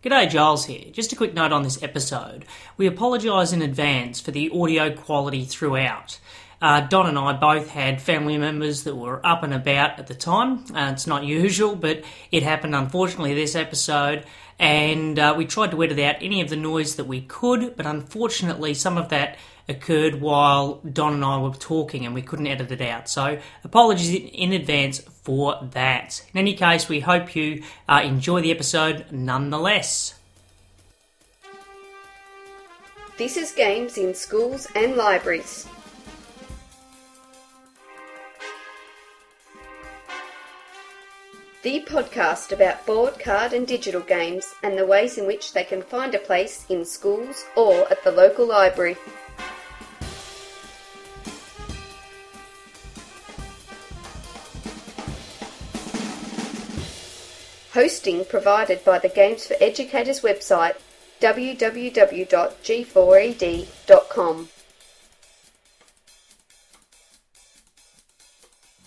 G'day, Giles here. Just a quick note on this episode. We apologise in advance for the audio quality throughout. Uh, Don and I both had family members that were up and about at the time. Uh, it's not usual, but it happened unfortunately this episode, and uh, we tried to edit out any of the noise that we could, but unfortunately, some of that occurred while Don and I were talking and we couldn't edit it out. So, apologies in advance for that. In any case, we hope you uh, enjoy the episode nonetheless. This is Games in Schools and Libraries. The podcast about board, card, and digital games and the ways in which they can find a place in schools or at the local library. Hosting provided by the Games for Educators website www.g4ed.com.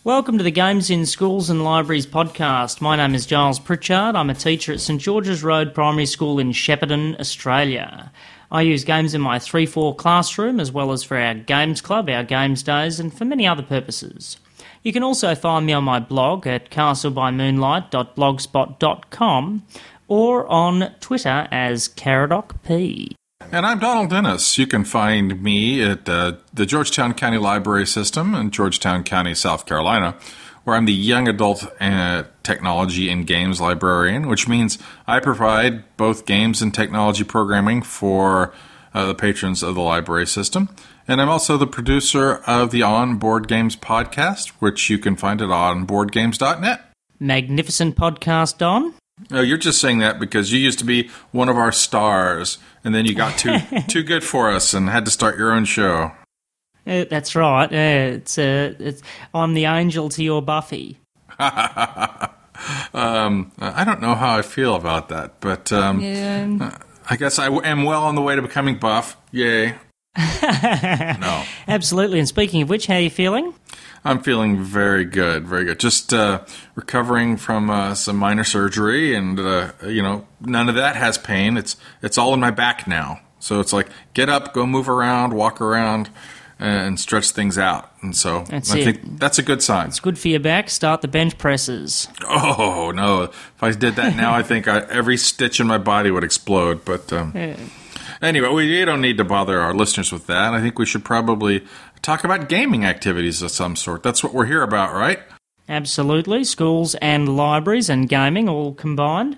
Welcome to the Games in Schools and Libraries podcast. My name is Giles Pritchard. I'm a teacher at St George's Road Primary School in Shepparton, Australia. I use games in my 3 4 classroom as well as for our games club, our games days, and for many other purposes. You can also find me on my blog at castlebymoonlight.blogspot.com or on Twitter as CaradocP. And I'm Donald Dennis. You can find me at uh, the Georgetown County Library System in Georgetown County, South Carolina, where I'm the young adult uh, technology and games librarian, which means I provide both games and technology programming for uh, the patrons of the library system. And I'm also the producer of the On Board Games podcast, which you can find at onboardgames.net. Magnificent podcast, Don. Oh, you're just saying that because you used to be one of our stars, and then you got too too good for us and had to start your own show. Uh, that's right. Uh, it's, uh, it's I'm the angel to your Buffy. um, I don't know how I feel about that, but um, yeah. I guess I am well on the way to becoming buff. Yay! no. Absolutely. And speaking of which, how are you feeling? I'm feeling very good, very good. Just uh, recovering from uh, some minor surgery, and uh, you know, none of that has pain. It's it's all in my back now. So it's like get up, go move around, walk around, and stretch things out. And so that's I it. think that's a good sign. It's good for your back. Start the bench presses. Oh no! If I did that now, I think I, every stitch in my body would explode. But um, yeah. anyway, we don't need to bother our listeners with that. I think we should probably talk about gaming activities of some sort. That's what we're here about, right? Absolutely. Schools and libraries and gaming all combined.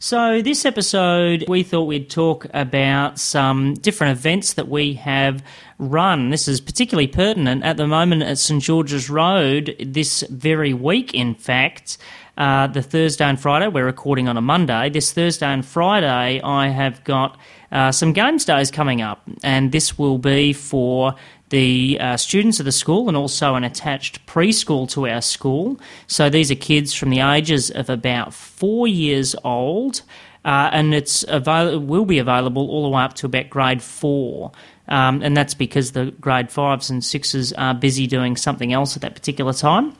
So, this episode, we thought we'd talk about some different events that we have run. This is particularly pertinent at the moment at St George's Road, this very week, in fact. Uh, the Thursday and Friday, we're recording on a Monday. This Thursday and Friday, I have got uh, some games days coming up, and this will be for the uh, students of the school and also an attached preschool to our school. So these are kids from the ages of about four years old, uh, and it's avail- will be available all the way up to about grade four. Um, and that's because the grade fives and sixes are busy doing something else at that particular time.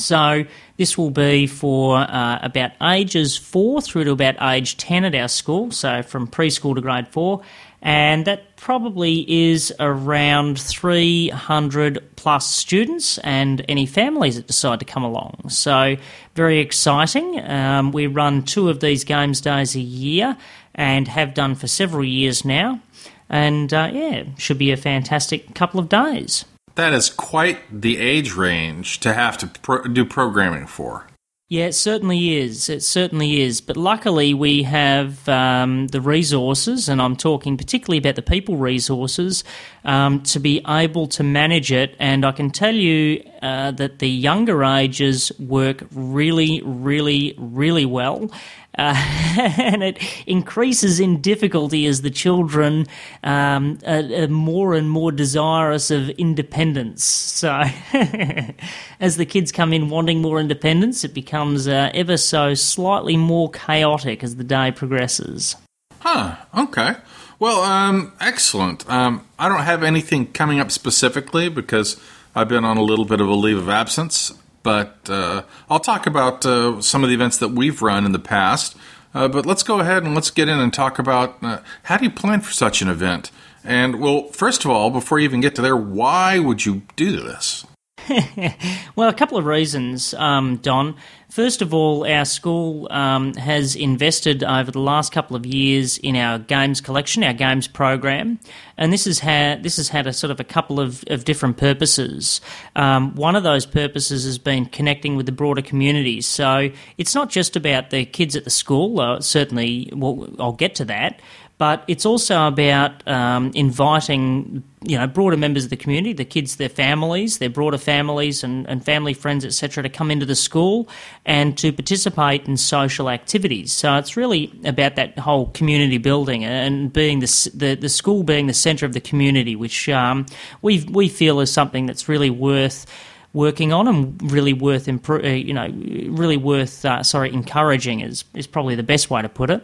So this will be for uh, about ages four through to about age 10 at our school, so from preschool to grade four and that probably is around 300 plus students and any families that decide to come along. So, very exciting. Um, we run two of these games days a year and have done for several years now. And uh, yeah, should be a fantastic couple of days. That is quite the age range to have to pro- do programming for. Yeah, it certainly is. It certainly is. But luckily, we have um, the resources, and I'm talking particularly about the people resources, um, to be able to manage it. And I can tell you uh, that the younger ages work really, really, really well. Uh, and it increases in difficulty as the children um, are, are, more and more desirous of independence. So, as the kids come in wanting more independence, it becomes uh, ever so slightly more chaotic as the day progresses. Huh, okay. Well, um, excellent. Um, I don't have anything coming up specifically because I've been on a little bit of a leave of absence but uh, I'll talk about uh, some of the events that we've run in the past. Uh, but let's go ahead and let's get in and talk about uh, how do you plan for such an event? And well, first of all, before you even get to there, why would you do this? well, a couple of reasons, um, Don. First of all, our school um, has invested over the last couple of years in our games collection, our games program, and this has had this has had a sort of a couple of, of different purposes. Um, one of those purposes has been connecting with the broader community. So it's not just about the kids at the school. Uh, certainly, I'll get to that but it's also about um, inviting you know broader members of the community, the kids, their families, their broader families and, and family friends, etc., to come into the school and to participate in social activities. So it's really about that whole community building and being the the, the school being the centre of the community, which um, we we feel is something that's really worth working on and really worth impro- uh, you know really worth uh, sorry encouraging is is probably the best way to put it.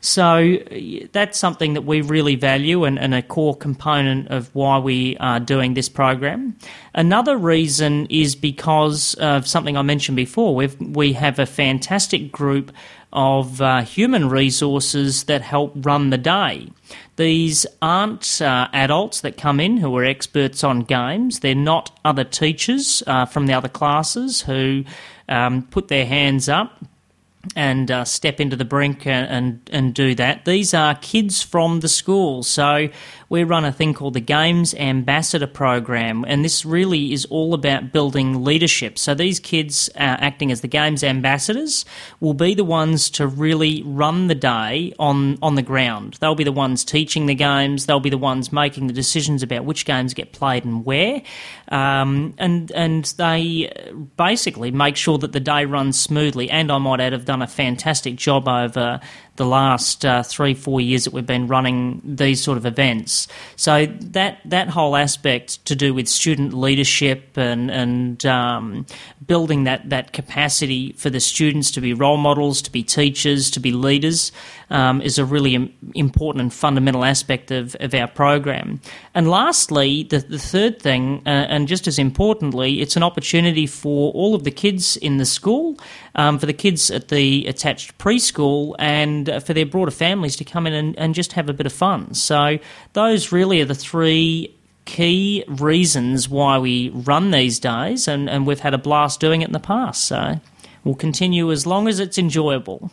So that's something that we really value and, and, a core component of why we are doing this program. Another reason is because of something I mentioned before. We've, we have a fantastic group of uh, human resources that help run the day. These aren't uh, adults that come in who are experts on games. They're not other teachers uh, from the other classes who um, put their hands up and uh, step into the brink and, and, and do that. These are kids from the school. So we run a thing called the Games Ambassador Program, and this really is all about building leadership. So these kids uh, acting as the Games Ambassadors will be the ones to really run the day on, on the ground. They'll be the ones teaching the games, they'll be the ones making the decisions about which games get played and where. Um, and, and they basically make sure that the day runs smoothly. And I might add, have done a fantastic job over the last uh, three, four years that we've been running these sort of events. So that that whole aspect to do with student leadership and and um, building that that capacity for the students to be role models, to be teachers, to be leaders, um, is a really important and fundamental aspect of, of our program. And lastly, the, the third thing, uh, and just as importantly, it's an opportunity for all of the kids in the school, um, for the kids at the attached preschool, and uh, for their broader families to come in and, and just have a bit of fun. So those really are the three key reasons why we run these days, and, and we've had a blast doing it in the past. So we'll continue as long as it's enjoyable.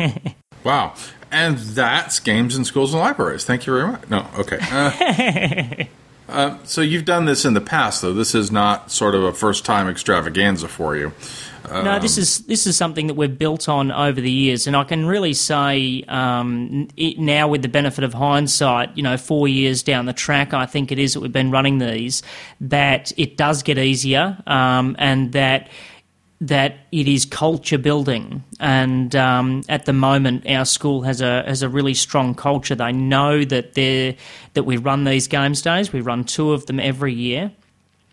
wow. And that's games in schools and libraries. Thank you very much. No, okay. Uh, uh, so you've done this in the past, though. This is not sort of a first time extravaganza for you. Um, no, this is this is something that we've built on over the years, and I can really say um, now, with the benefit of hindsight, you know, four years down the track, I think it is that we've been running these, that it does get easier, um, and that that it is culture building. And um, at the moment, our school has a has a really strong culture. They know that they that we run these games days. We run two of them every year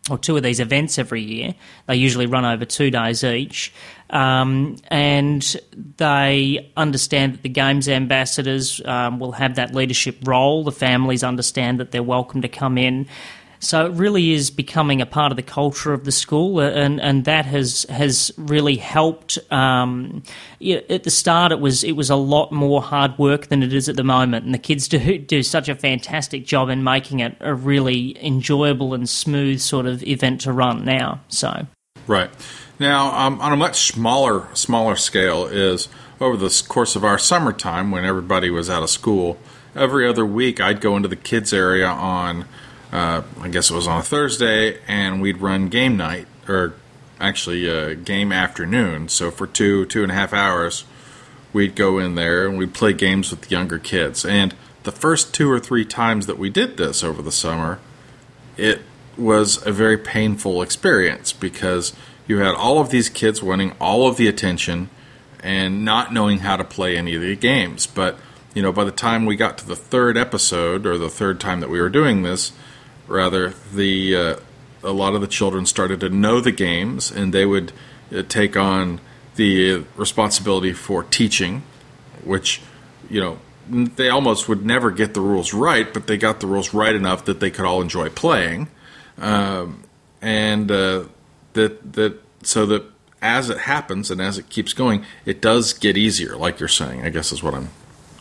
or two of these events every year. They usually run over two days each. Um, and they understand that the games ambassadors um, will have that leadership role. The families understand that they're welcome to come in. So it really is becoming a part of the culture of the school, uh, and, and that has has really helped. Um, at the start, it was it was a lot more hard work than it is at the moment, and the kids do do such a fantastic job in making it a really enjoyable and smooth sort of event to run now. So right now, um, on a much smaller smaller scale, is over the course of our summertime when everybody was out of school. Every other week, I'd go into the kids area on uh, I guess it was on a Thursday, and we'd run game night, or actually uh, game afternoon. So for two, two and a half hours, we'd go in there and we'd play games with the younger kids. And the first two or three times that we did this over the summer, it was a very painful experience because you had all of these kids wanting all of the attention and not knowing how to play any of the games. But, you know, by the time we got to the third episode or the third time that we were doing this, rather the uh, a lot of the children started to know the games and they would uh, take on the responsibility for teaching which you know they almost would never get the rules right but they got the rules right enough that they could all enjoy playing um, and uh, that that so that as it happens and as it keeps going, it does get easier, like you're saying, I guess is what I'm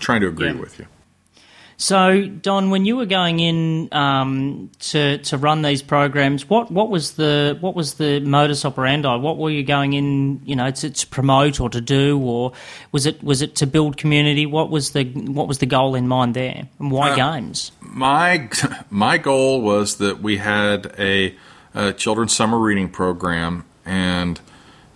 trying to agree Yeah. with you. So, Don, when you were going in um, to to run these programs, what, what was the what was the modus operandi? What were you going in, you know, to, to promote or to do, or was it was it to build community? What was the what was the goal in mind there, and why Uh, games? my my goal was that we had a, a children's summer reading program and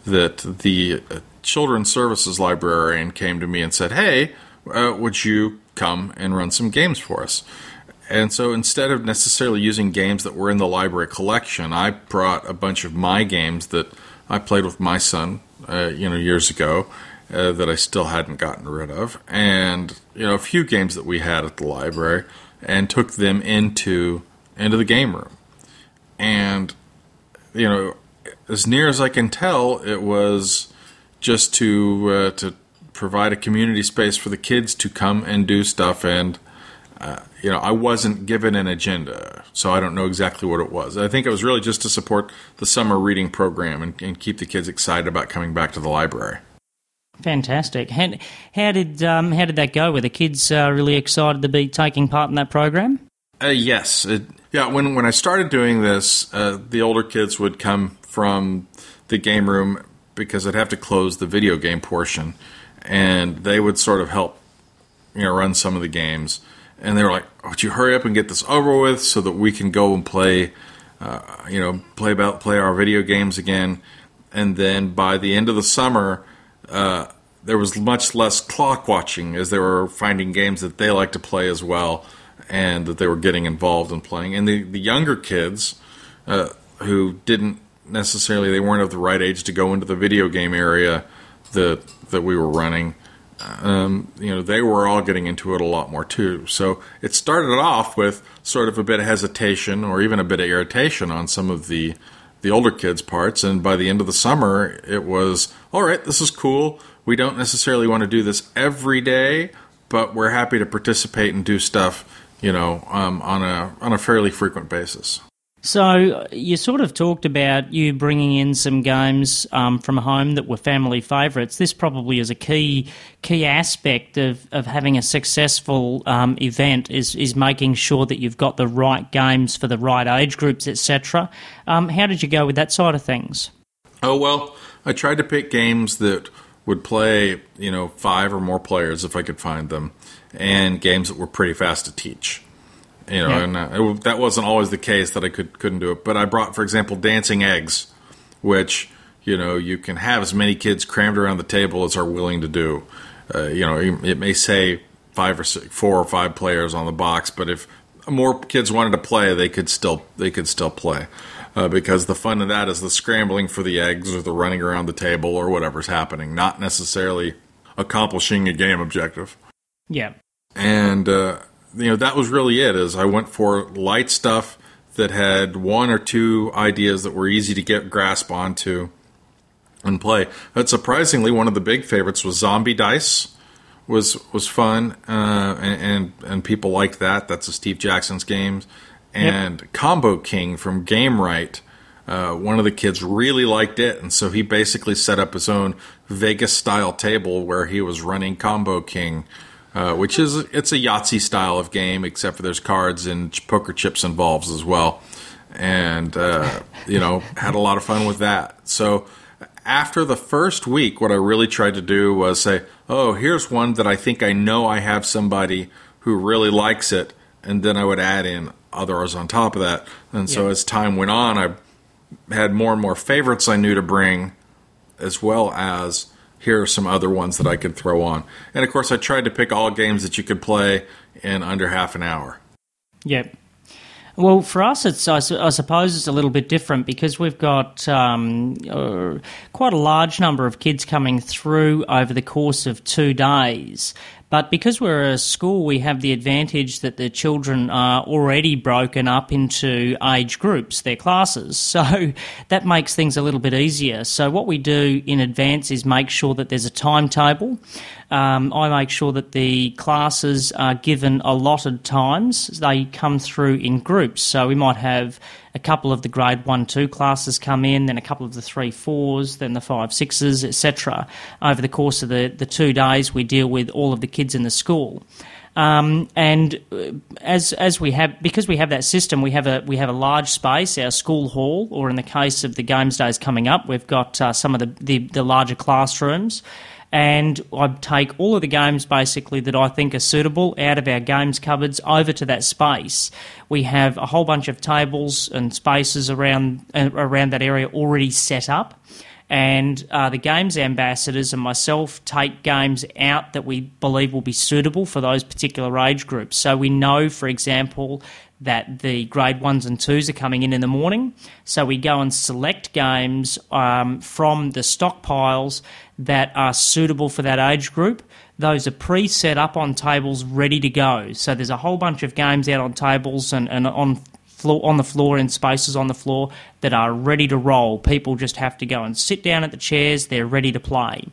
that the uh, children's services librarian came to me and said hey uh, would you come and run some games for us. And so instead of necessarily using games that were in the library collection i brought a bunch of my games that i played with my son uh, you know years ago uh, that i still hadn't gotten rid of. And you know a few games that we had at the library and took them into into the game room. And you know as near as i can tell it was just to uh, to provide a community space for the kids to come and do stuff and uh, you know i wasn't given an agenda so i don't know exactly what it was i think it was really just to support the summer reading program and, and keep the kids excited about coming back to the library Fantastic. How, how did um, how did that go? Were the kids uh, really excited to be taking part in that program? Uh, yes. It, yeah, when, when I started doing this, uh, the older kids would come from the game room because I'd have to close the video game portion, and they would sort of help, you know, run some of the games. And they were like, oh, "Would you hurry up and get this over with so that we can go and play, uh, you know, play about play our video games again?" And then by the end of the summer, uh, there was much less clock watching as they were finding games that they like to play as well and that they were getting involved in playing. And the, the younger kids uh, who didn't necessarily, they weren't of the right age to go into the video game area that, that we were running, um, you know, they were all getting into it a lot more too. So it started off with sort of a bit of hesitation or even a bit of irritation on some of the the older kids' parts, and by the end of the summer, it was all right. This is cool. We don't necessarily want to do this every day, but we're happy to participate and do stuff, you know, um, on a on a fairly frequent basis. So uh, you sort of talked about you bringing in some games um, from home that were family favourites. This probably is a key key aspect of, of having a successful um, event is is making sure that you've got the right games for the right age groups, etc. Um, how did you go with that side of things? Oh well, I tried to pick games that would play, you know, five or more players if I could find them, and games that were pretty fast to teach. You know, Yeah. and uh, it, that wasn't always the case that I could couldn't do it. But I brought, for example, dancing eggs, which you know you can have as many kids crammed around the table as are willing to do. Uh, you know, it may say five or six, four or five players on the box, but if more kids wanted to play, they could still they could still play. Uh, because the fun of that is the scrambling for the eggs or the running around the table or whatever's happening, not necessarily accomplishing a game objective Yeah. and uh, you know that was really it is i went for light stuff that had one or two ideas that were easy to get grasp onto and play. But surprisingly one of the big favorites was zombie dice was was fun uh, and, and and people liked that. That's a steve jackson's games and combo king from Gamewright uh, one of the kids really liked it, and so he basically set up his own Vegas style table where he was running Combo King, uh, which is it's a Yahtzee style of game, except for there's cards and poker chips involved as well, and uh, you know had a lot of fun with that. So after the first week, what I really tried to do was say, "Oh, here's one that I think I know I have somebody who really likes it," and then I would add in others on top of that. And so Yeah. as time went on, I had more and more favorites I knew to bring, as well as here are some other ones that I could throw on. And of course, I tried to pick all games that you could play in under half an hour. Yep. Well, for us, it's I, su- I suppose it's a little bit different because we've got um, uh, quite a large number of kids coming through over the course of two days. But because we're a school, we have the advantage that the children are already broken up into age groups, their classes. So that makes things a little bit easier. So what we do in advance is make sure that there's a timetable. Um, I make sure that the classes are given allotted times. They come through in groups. So we might have a couple of the grade one, two classes come in, then a couple of the three, fours, then the five, sixes, etc. Over the course of the, the two days, we deal with all of the kids in the school. Um, and uh, as as we have because we have that system, we have a we have a large space, our school hall, or in the case of the games days coming up, we've got uh, some of the, the, the larger classrooms. And I take all of the games basically that I think are suitable out of our games cupboards over to that space. We have a whole bunch of tables and spaces around uh, around that area already set up and uh, the games ambassadors and myself take games out that we believe will be suitable for those particular age groups. So we know, for example, that the grade ones and twos are coming in in the morning. So we go and select games um, from the stockpiles that are suitable for that age group. Those are pre set up on tables ready to go. So there's a whole bunch of games out on tables and, and on floor, on the floor in spaces on the floor that are ready to roll. People just have to go and sit down at the chairs, they're ready to play.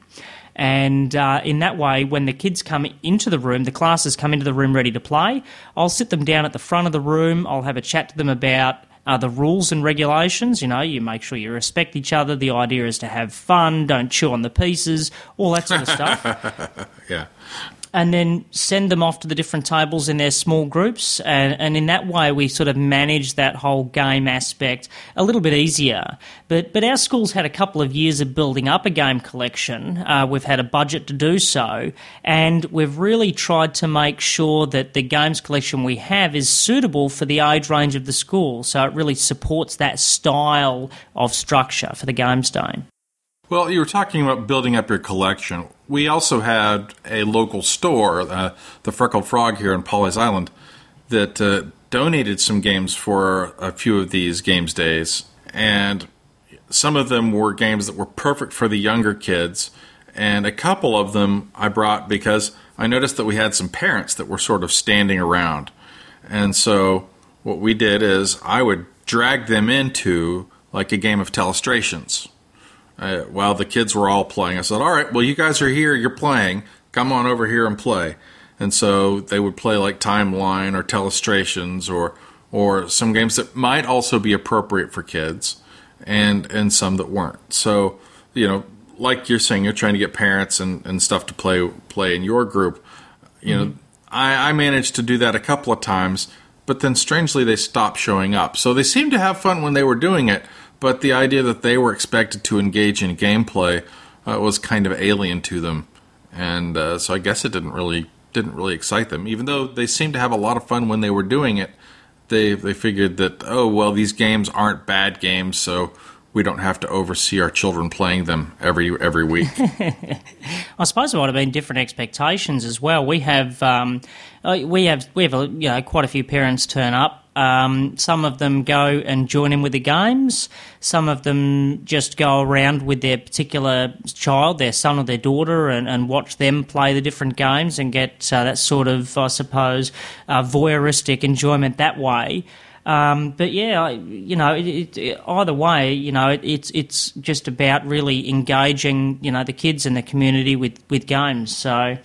And uh, in that way, when the kids come into the room, the classes come into the room ready to play, I'll sit them down at the front of the room, I'll have a chat to them about uh, the rules and regulations. You know, you make sure you respect each other. The idea is to have fun, don't chew on the pieces, all that sort of stuff. yeah and then send them off to the different tables in their small groups. And, and, in that way, we sort of manage that whole game aspect a little bit easier. But, but our school's had a couple of years of building up a game collection. Uh, we've had a budget to do so. And we've really tried to make sure that the games collection we have is suitable for the age range of the school. So it really supports that style of structure for the games day. Well, you were talking about building up your collection. We also had a local store, uh, the Freckled Frog here on Pawleys Island, that uh, donated some games for a few of these games days. And some of them were games that were perfect for the younger kids. And a couple of them I brought because I noticed that we had some parents that were sort of standing around. And so what we did is I would drag them into like a game of telestrations uh, while the kids were all playing. I said, "All right, well, you guys are here. You're playing. Come on over here and play." And so they would play like Timeline or Telestrations or or some games that might also be appropriate for kids, and and some that weren't. So you know, like you're saying, you're trying to get parents and, and stuff to play play in your group. You mm-hmm. know, I, I managed to do that a couple of times, but then strangely they stopped showing up. So they seemed to have fun when they were doing it, but the idea that they were expected to engage in gameplay uh, was kind of alien to them, and uh, so I guess it didn't really didn't really excite them. Even though they seemed to have a lot of fun when they were doing it, they they figured that oh well these games aren't bad games, so we don't have to oversee our children playing them every every week. I suppose it might have been different expectations as well. We have um, uh, we have we have you know quite a few parents turn up um, some of them go and join in with the games. Some of them just go around with their particular child, their son or their daughter, and, and watch them play the different games and get uh, that sort of, I suppose, uh, voyeuristic enjoyment that way. Um, but yeah, you know, it, it, either way, you know, it, it's it's just about really engaging, you know, the kids and the community with, with games. So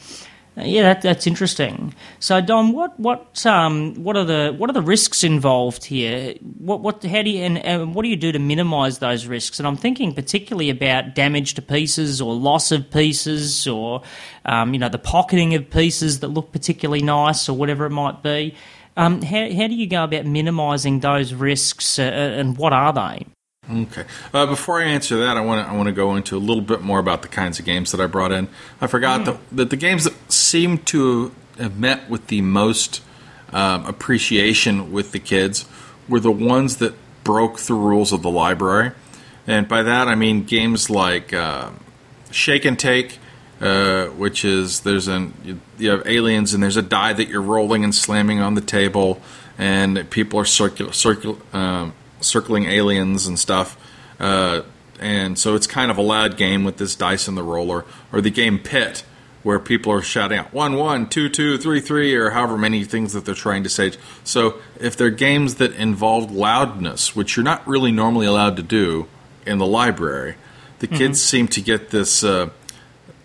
yeah, that, that's interesting. So, Dom, what what um what are the what are the risks involved here? What what how do you and, and what do you do to minimise those risks? And I'm thinking particularly about damage to pieces or loss of pieces or um, you know the pocketing of pieces that look particularly nice or whatever it might be. Um, how how do you go about minimising those risks uh, and what are they? Okay. Uh, before I answer that, I want to I want to go into a little bit more about the kinds of games that I brought in. I forgot mm. that, that the games that seem to have met with the most um, appreciation with the kids were the ones that broke the rules of the library, and by that I mean games like uh, Shake and Take, uh, which is there's an you, you have aliens and there's a die that you're rolling and slamming on the table, and people are circular circular. Um, circling aliens and stuff. Uh, and so it's kind of a loud game with this dice and the roller, or the game Pit, where people are shouting out one one two two three three or however many things that they're trying to say. So if they're games that involve loudness, which you're not really normally allowed to do in the library, the mm-hmm. kids seem to get this uh,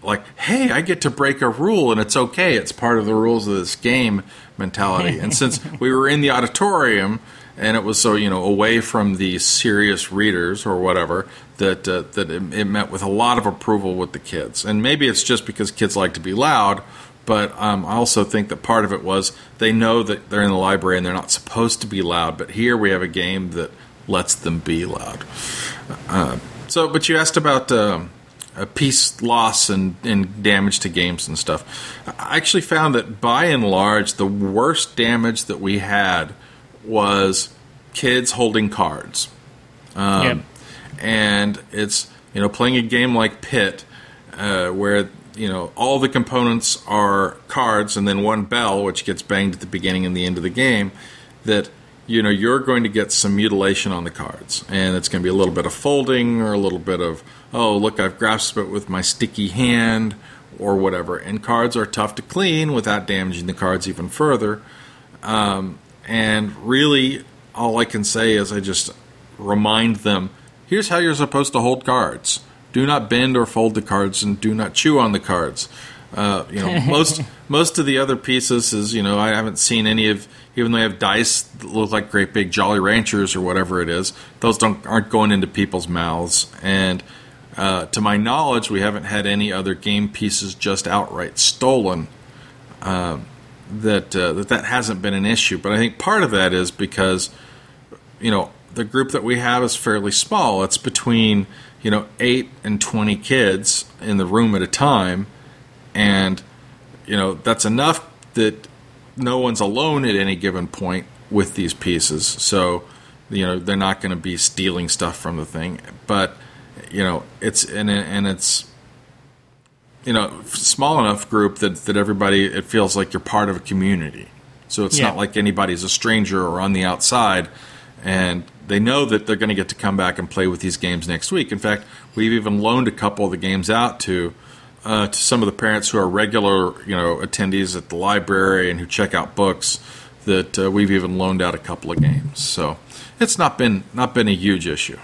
like, hey, I get to break a rule and it's okay. It's part of the rules of this game mentality. and since we were in the auditorium and it was so you know away from the serious readers or whatever that uh, that it, it, met with a lot of approval with the kids. And maybe it's just because kids like to be loud. But um, I also think that part of it was they know that they're in the library and they're not supposed to be loud. But here we have a game that lets them be loud. Uh, so, but you asked about uh, a piece loss and, and damage to games and stuff. I actually found that by and large, the worst damage that we had was kids holding cards. Um, yep. And it's, you know, playing a game like Pit, uh, where, you know, all the components are cards and then one bell, which gets banged at the beginning and the end of the game, that you know you're going to get some mutilation on the cards and it's going to be a little bit of folding or a little bit of oh look i've grasped it with my sticky hand or whatever and cards are tough to clean without damaging the cards even further um, and really all i can say is i just remind them here's how you're supposed to hold cards do not bend or fold the cards and do not chew on the cards uh, you know most most of the other pieces is you know i haven't seen any of even though they have dice that look like great big Jolly Ranchers or whatever it is, those don't aren't going into people's mouths. And uh, to my knowledge, we haven't had any other game pieces just outright stolen. Uh, that uh, that that hasn't been an issue, but I think part of that is because you know the group that we have is fairly small. It's between you know eight and twenty kids in the room at a time, and you know that's enough that no one's alone at any given point with these pieces, so you know they're not going to be stealing stuff from the thing. But you know it's and and it's you know small enough group that that everybody it feels like you're part of a community. So it's yeah. not like anybody's a stranger or on the outside, and they know that they're going to get to come back and play with these games next week. In fact, we've even loaned a couple of the games out to uh, to some of the parents who are regular, you know, attendees at the library and who check out books. That uh, we've even loaned out a couple of games, so it's not been not been a huge issue.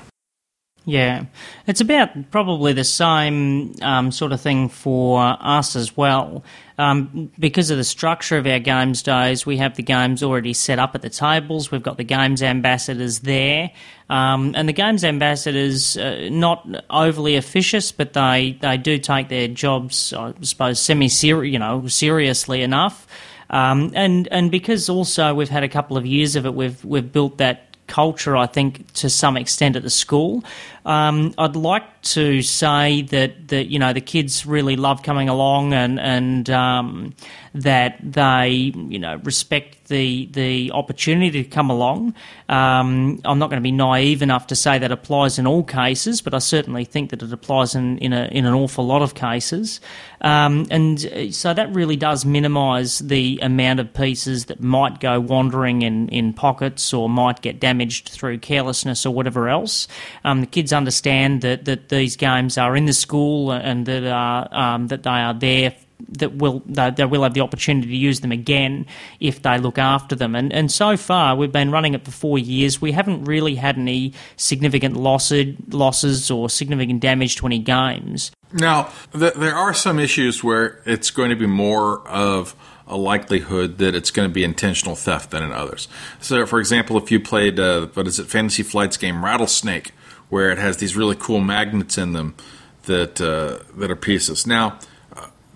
Yeah, it's about probably the same um, sort of thing for us as well. Um, because of the structure of our games days, we have the games already set up at the tables. We've got the games ambassadors there, um, and the games ambassadors uh, not overly officious, but they they do take their jobs, I suppose, semi you know, seriously enough. Um, and and because also we've had a couple of years of it, we've we've built that culture, I think, to some extent at the school. Um, I'd like to say that, that you know the kids really love coming along and and um, that they you know respect the the opportunity to come along. Um, I'm not going to be naive enough to say that applies in all cases, but I certainly think that it applies in in, a, in an awful lot of cases. Um, and so that really does minimise the amount of pieces that might go wandering in, in pockets or might get damaged through carelessness or whatever else. Um, the kids understand that, that these games are in the school and that are um, that they are there that will they will have the opportunity to use them again if they look after them. And and so far we've been running it for four years. We haven't really had any significant losses losses or significant damage to any games. Now th- there are some issues where it's going to be more of a likelihood that it's going to be intentional theft than in others. So, for example, if you played uh, what is it, Fantasy Flight's game Rattlesnake where it has these really cool magnets in them that uh, that are pieces. Now,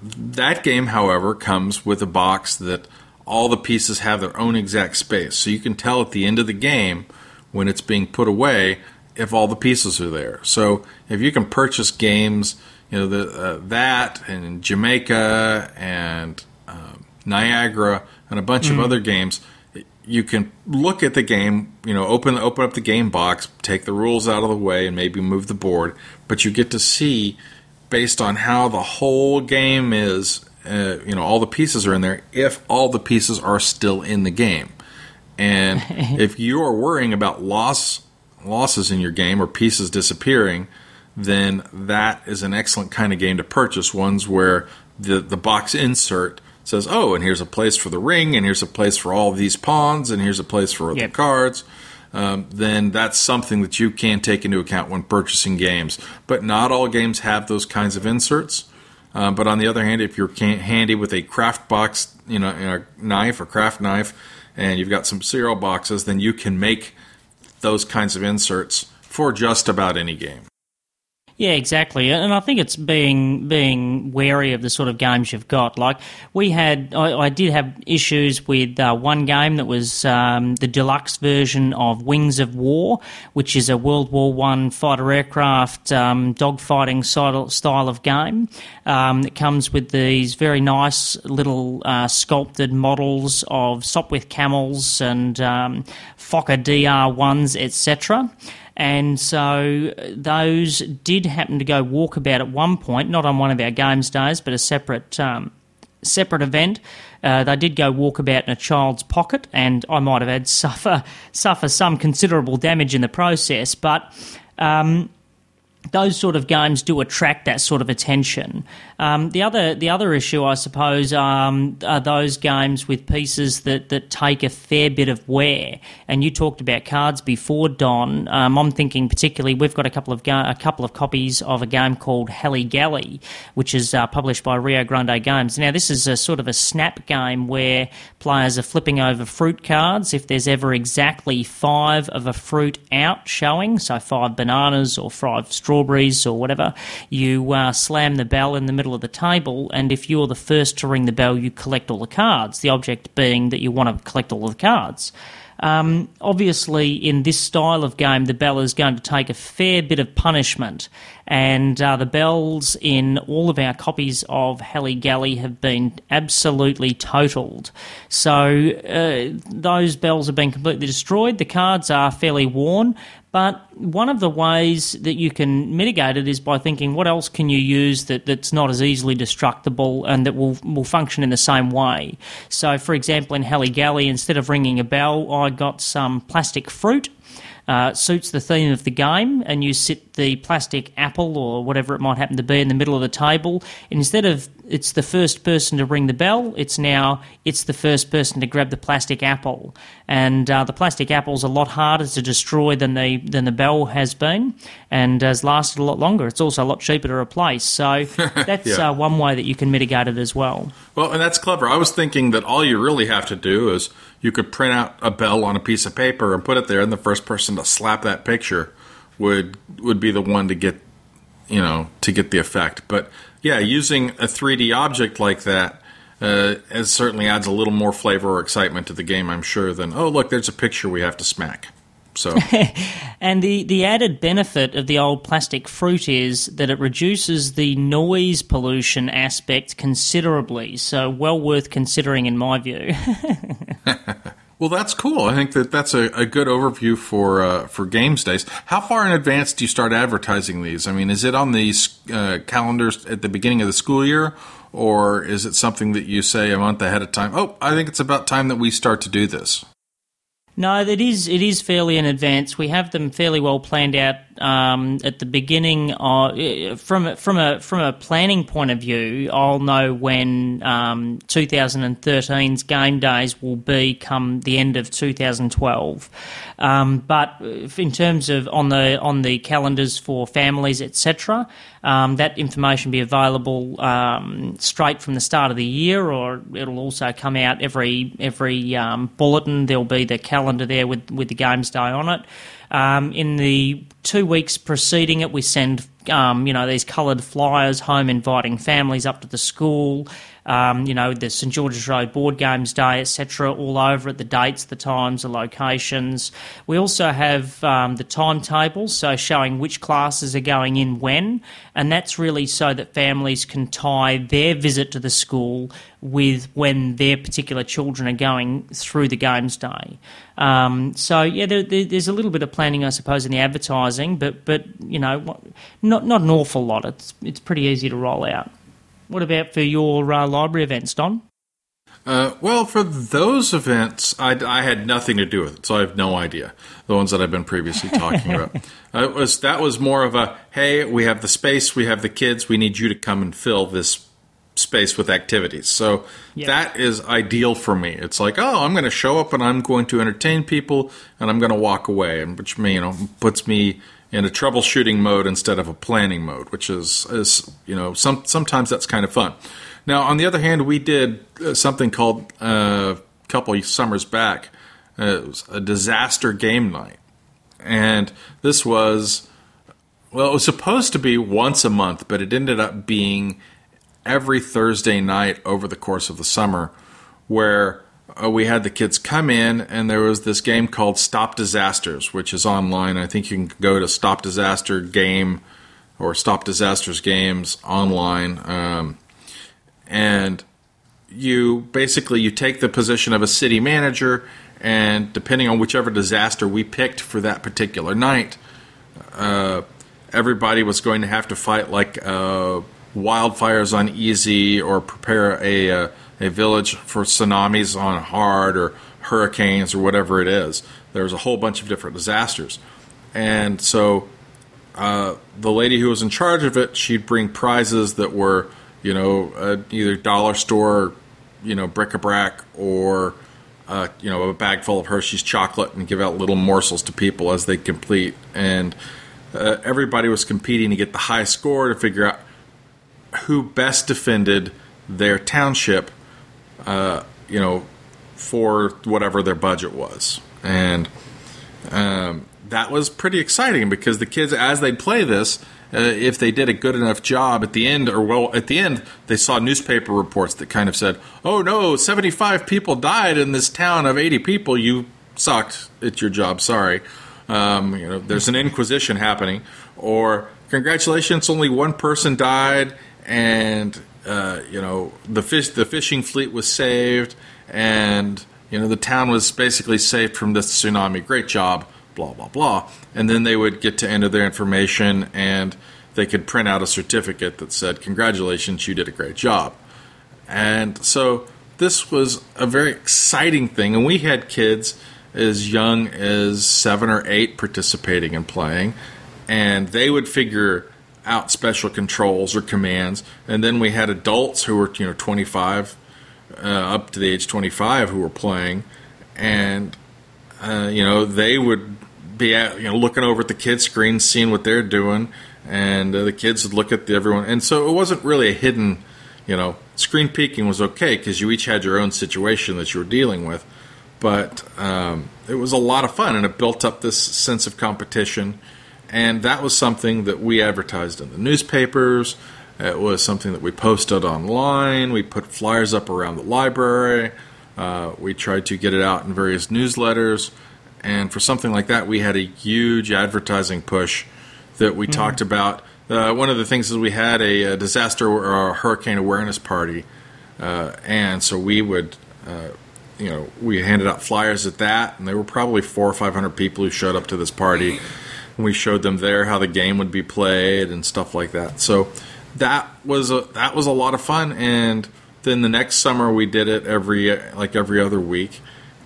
that game, however, comes with a box that all the pieces have their own exact space, so you can tell at the end of the game when it's being put away if all the pieces are there. So if you can purchase games, you know the, uh, that and Jamaica and um, Niagara and a bunch mm. of other games you can look at the game, you know, open open up the game box, take the rules out of the way, and maybe move the board. But you get to see, based on how the whole game is, uh, you know, all the pieces are in there. If all the pieces are still in the game, and if you are worrying about loss losses in your game or pieces disappearing, then that is an excellent kind of game to purchase. Ones where the the box insert says, "Oh, and here's a place for the ring, and here's a place for all these pawns, and here's a place for yep. the cards." Um, then that's something that you can take into account when purchasing games. But not all games have those kinds of inserts. Uh, but on the other hand, if you're handy with a craft box, you know, a knife or craft knife, and you've got some cereal boxes, then you can make those kinds of inserts for just about any game. Yeah, exactly, and I think it's being being wary of the sort of games you've got. Like we had, I, I did have issues with uh, one game that was um, the deluxe version of Wings of War, which is a World War One fighter aircraft um, dogfighting style of game. Um, it comes with these very nice little uh, sculpted models of Sopwith camels and um, Fokker DR ones, etc. And so those did happen to go walkabout at one point, not on one of our games days, but a separate um, separate event. Uh, they did go walkabout in a child's pocket, and I might have had suffer suffer some considerable damage in the process. But um, those sort of games do attract that sort of attention. Um, the other the other issue, I suppose, um, are those games with pieces that, that take a fair bit of wear. And you talked about cards before, Don. Um, I'm thinking particularly we've got a couple of ga- a couple of copies of a game called Halligalli, which is uh, published by Rio Grande Games. Now, this is a sort of a snap game where players are flipping over fruit cards. If there's ever exactly five of a fruit out showing, so five bananas or five strawberries strawberries or whatever, you uh, slam the bell in the middle of the table, and if you're the first to ring the bell, you collect all the cards. The object being that you want to collect all the cards. Um, obviously, in this style of game, the bell is going to take a fair bit of punishment, and uh, the bells in all of our copies of Halligalli have been absolutely totaled. So uh, those bells have been completely destroyed. The cards are fairly worn, but one of the ways that you can mitigate it is by thinking, what else can you use that, that's not as easily destructible and that will, will function in the same way? So, for example, in Halligalli, instead of ringing a bell, I got some plastic fruit uh, suits the theme of the game, and you sit the plastic apple or whatever it might happen to be in the middle of the table. instead of it's the first person to ring the bell, it's now it's the first person to grab the plastic apple, and uh, the plastic apple's a lot harder to destroy than the than the bell has been, and has lasted a lot longer. It's also a lot cheaper to replace. So that's yeah. uh, one way that you can mitigate it as well. Well, and that's clever. I was thinking that all you really have to do is you could print out a bell on a piece of paper and put it there, and the first person to slap that picture would would be the one to get you know to get the effect. But yeah, using a 3D object like that uh, it certainly adds a little more flavor or excitement to the game. I'm sure than oh look, there's a picture we have to smack. So, and the the added benefit of the old plastic fruit is that it reduces the noise pollution aspect considerably. So, well worth considering, in my view. well, that's cool. I think that that's a, a good overview for uh, for games days. How far in advance do you start advertising these? I mean, is it on the uh, calendars at the beginning of the school year, or is it something that you say a month ahead of time? Oh, I think it's about time that we start to do this. No, it is it is fairly in advance. We have them fairly well planned out um, at the beginning. Of, from from a from a planning point of view, I'll know when um, 2013's game days will be come the end of 2012. Um, but in terms of on the on the calendars for families, etc., um, that information be available um, straight from the start of the year, or it'll also come out every every um, bulletin. There'll be the calendar there with with the games day on it. Um, in the two weeks preceding it, we send um, you know these coloured flyers home, inviting families up to the school um, you know, the St George's Road Board Games Day, etc., all over it, the dates, the times, the locations. We also have um, the timetables, so showing which classes are going in when, and that's really so that families can tie their visit to the school with when their particular children are going through the games day. Um, so yeah, there, there, there's a little bit of planning, I suppose, in the advertising, but but you know, not not an awful lot. It's it's pretty easy to roll out. What about for your uh, library events, Don? Uh, well, for those events, I, I, had nothing to do with it, so I have no idea. The ones that I've been previously talking about, uh, it was that was more of a hey, we have the space, we have the kids, we need you to come and fill this space with activities. So yep. that is ideal for me. It's like, oh, I'm going to show up and I'm going to entertain people and I'm going to walk away, and which me, you know puts me in a troubleshooting mode instead of a planning mode, which is, is you know, some, sometimes that's kind of fun. Now, on the other hand, we did uh, something called uh, a couple summers back. Uh, it was a disaster game night, and this was well, it was supposed to be once a month, but it ended up being every Thursday night over the course of the summer, where uh, we had the kids come in, and there was this game called Stop Disasters, which is online. I think you can go to Stop Disaster Game or Stop Disasters Games online, um, and you basically you take the position of a city manager, and depending on whichever disaster we picked for that particular night. Uh, everybody was going to have to fight like uh, wildfires on easy or prepare a, uh, a village for tsunamis on hard or hurricanes or whatever it is. There was a whole bunch of different disasters. And so uh, the lady who was in charge of it, she'd bring prizes that were, you know, uh, either dollar store, you know, bric-a-brac or, uh, you know, a bag full of Hershey's chocolate and give out little morsels to people as they complete. And uh, everybody was competing to get the high score to figure out who best defended their township, uh, you know, for whatever their budget was. And um, that was pretty exciting because the kids, as they'd play this, uh, if they did a good enough job at the end, or well, at the end, they saw newspaper reports that kind of said, "Oh no, seventy-five people died in this town of eighty people. You sucked at your job. Sorry." Um, you know, there's an inquisition happening, or congratulations, only one person died, and uh, you know the fish the fishing fleet was saved, and you know the town was basically saved from this tsunami. Great job, blah blah blah. And then they would get to enter their information, and they could print out a certificate that said, "Congratulations, you did a great job." And so this was a very exciting thing, and we had kids as young as seven or eight participating and playing, and they would figure out special controls or commands. And then we had adults who were you know 25 uh, up to the age 25 who were playing, and uh, you know they would be at, you know looking over at the kids' screen, seeing what they're doing, and uh, the kids would look at the, everyone. And so it wasn't really a hidden, you know, screen peeking was okay because you each had your own situation that you were dealing with but um, it was a lot of fun and it built up this sense of competition and that was something that we advertised in the newspapers. It was something that we posted online. We put flyers up around the library. Uh, we tried to get it out in various newsletters. And for something like that we had a huge advertising push that we mm-hmm. talked about. Uh, one of the things is we had a, a disaster or a hurricane awareness party. Uh, and so we would uh, you know, we handed out flyers at that, and there were probably four or five hundred people who showed up to this party. And we showed them there how the game would be played and stuff like that. So that was a that was a lot of fun. And then the next summer we did it every like every other week.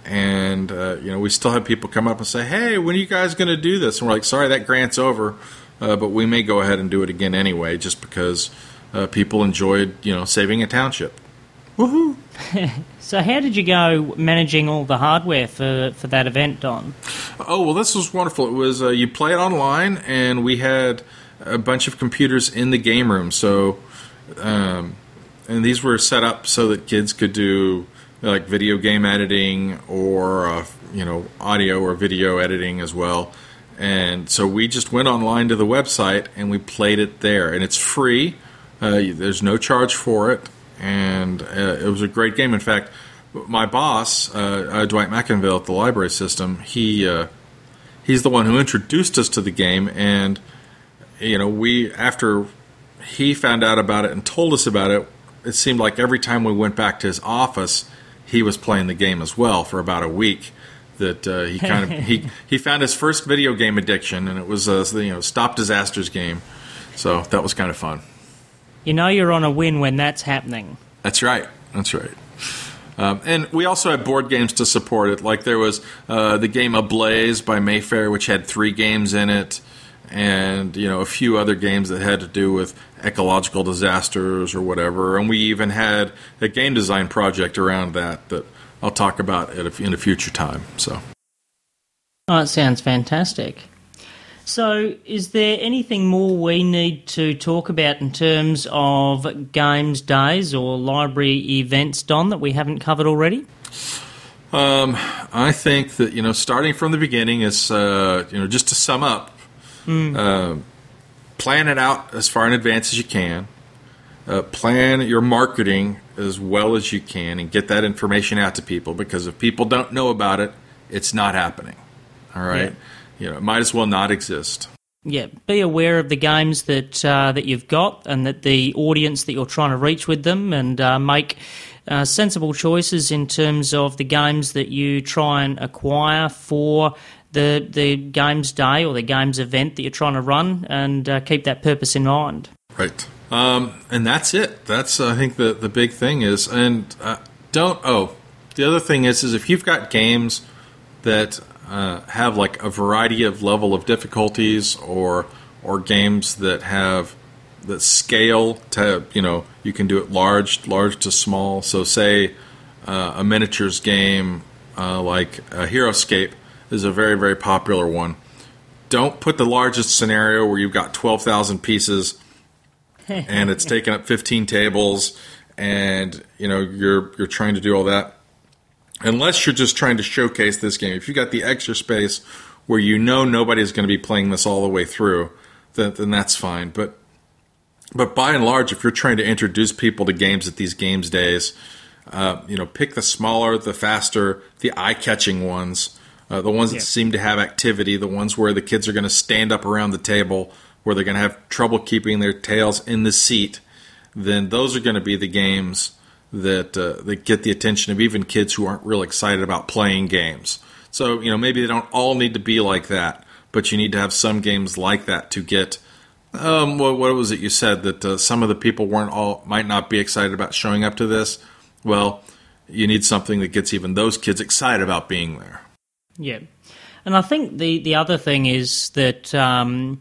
And uh, you know, we still had people come up and say, "Hey, when are you guys going to do this?" And we're like, "Sorry, that grant's over, uh, but we may go ahead and do it again anyway, just because uh, people enjoyed you know saving a township." Woohoo! so, how did you go managing all the hardware for, for that event, Don? Oh, well, this was wonderful. It was uh, you play it online, and we had a bunch of computers in the game room. So, um, and these were set up so that kids could do like video game editing or uh, you know audio or video editing as well. And so we just went online to the website and we played it there, and it's free. Uh, there's no charge for it and uh, it was a great game. In fact, my boss, uh, uh, Dwight McInville at the library system, he uh, he's the one who introduced us to the game, and you know, we after he found out about it and told us about it, it seemed like every time we went back to his office, he was playing the game as well for about a week. That uh, he kind of he he found his first video game addiction, and it was a you know stop disasters game. So that was kind of fun. You know you're on a win when that's happening. That's right. That's right. Um, and we also had board games to support it. Like there was uh, the game Ablaze by Mayfair, which had three games in it, and you know a few other games that had to do with ecological disasters or whatever. And we even had a game design project around that that I'll talk about in a future time. So, oh, it sounds fantastic. So, is there anything more we need to talk about in terms of games days or library events, Don, that we haven't covered already? Um, I think that you know, starting from the beginning is uh, you know, just to sum up, mm. uh, plan it out as far in advance as you can. Uh, plan your marketing as well as you can and get that information out to people because if people don't know about it, it's not happening. All right. Yeah you know, it might as well not exist. Yeah, be aware of the games that uh, that you've got and that the audience that you're trying to reach with them, and uh, make uh, sensible choices in terms of the games that you try and acquire for the the games day or the games event that you're trying to run, and uh, keep that purpose in mind. Right, um, and that's it. That's I think the the big thing is, and uh, don't. Oh, the other thing is, is if you've got games that uh, have like a variety of level of difficulties or or games that have that scale to you know you can do it large large to small. So say uh, a miniatures game uh, like a Heroscape is a very very popular one. Don't put the largest scenario where you've got 12,000 pieces and it's taking up 15 tables and you know you're you're trying to do all that unless you're just trying to showcase this game. If you've got the extra space where you know nobody's going to be playing this all the way through, then, then that's fine. But but by and large, if you're trying to introduce people to games at these games days, uh, you know, pick the smaller, the faster, the eye-catching ones, uh, the ones that seem to have activity, the ones where the kids are going to stand up around the table, where they're going to have trouble keeping their tails in the seat. Then those are going to be the games that uh, that get the attention of even kids who aren't real excited about playing games. So you know maybe they don't all need to be like that, but you need to have some games like that to get. Um, what, what was it you said that uh, some of the people weren't all might not be excited about showing up to this? Well, you need something that gets even those kids excited about being there. Yeah, and I think the the other thing is that um,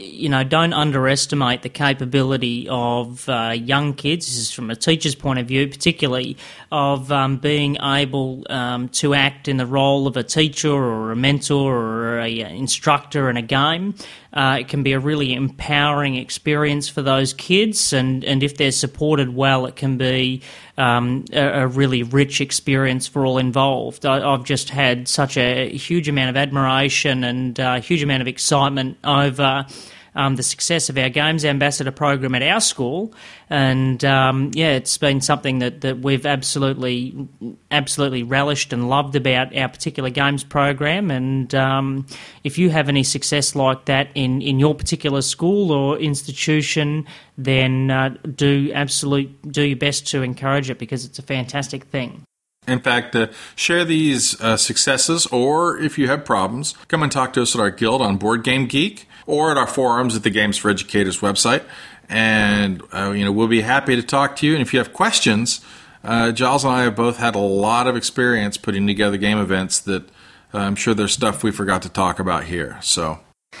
you know, don't underestimate the capability of uh, young kids. This is from a teacher's point of view, particularly of um, being able um, to act in the role of a teacher or a mentor or a, uh, instructor in a game. Uh, it can be a really empowering experience for those kids, and, and if they're supported well, it can be um, a, a, really rich experience for all involved. I, have just had such a huge amount of admiration and a uh, huge amount of excitement over um, the success of our Games Ambassador program at our school, and um, yeah, it's been something that, that we've absolutely absolutely relished and loved about our particular games program. And um, if you have any success like that in, in your particular school or institution, then uh, do absolute do your best to encourage it because it's a fantastic thing. In fact, uh, share these uh, successes, or if you have problems, come and talk to us at our guild on Board Game Geek or at our forums at the Games for Educators website. And, uh, you know, we'll be happy to talk to you. And if you have questions, uh, Giles and I have both had a lot of experience putting together game events that uh, I'm sure there's stuff we forgot to talk about here. So.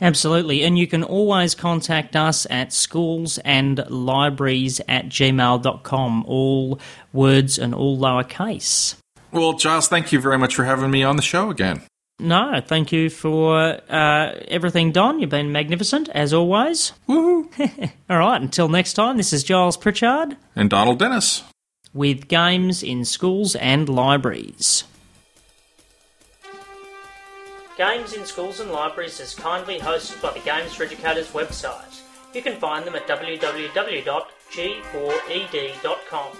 Absolutely. And you can always contact us at schools and libraries at gmail.com, all words and all lowercase. Well, Giles, thank you very much for having me on the show again. No, thank you for uh, everything, Don. You've been magnificent, as always. Woohoo! All right, until next time, this is Giles Pritchard. And Donald Dennis. With games in schools and libraries. Games in Schools and Libraries is kindly hosted by the Games for Educators website. You can find them at www.g4ed.com.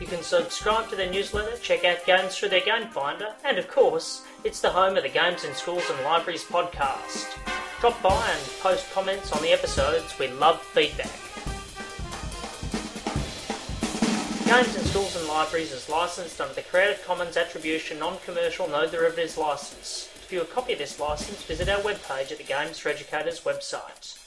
You can subscribe to their newsletter, check out games through their game finder, and of course, it's the home of the Games in Schools and Libraries podcast. Drop by and post comments on the episodes. We love feedback. Games in Schools and Libraries is licensed under the Creative Commons Attribution Non-Commercial No Derivatives License. To view a copy of this license, visit our webpage at the Games for Educators website.